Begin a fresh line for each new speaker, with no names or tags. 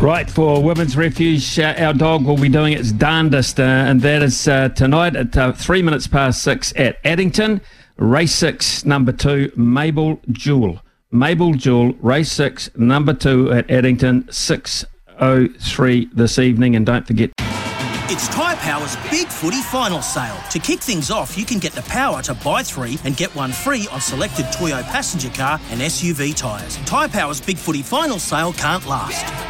Right, for Women's Refuge, uh, our dog will be doing its darndest, uh, and that is uh, tonight at uh, three minutes past six at Addington. Race six, number two, Mabel Jewel. Mabel Jewel, race six, number two at Addington, 6.03 this evening. And don't forget,
It's Tyre Power's Big Footy Final Sale. To kick things off, you can get the power to buy three and get one free on selected Toyo passenger car and SUV tyres. Tyre Power's Big Footy Final Sale can't last.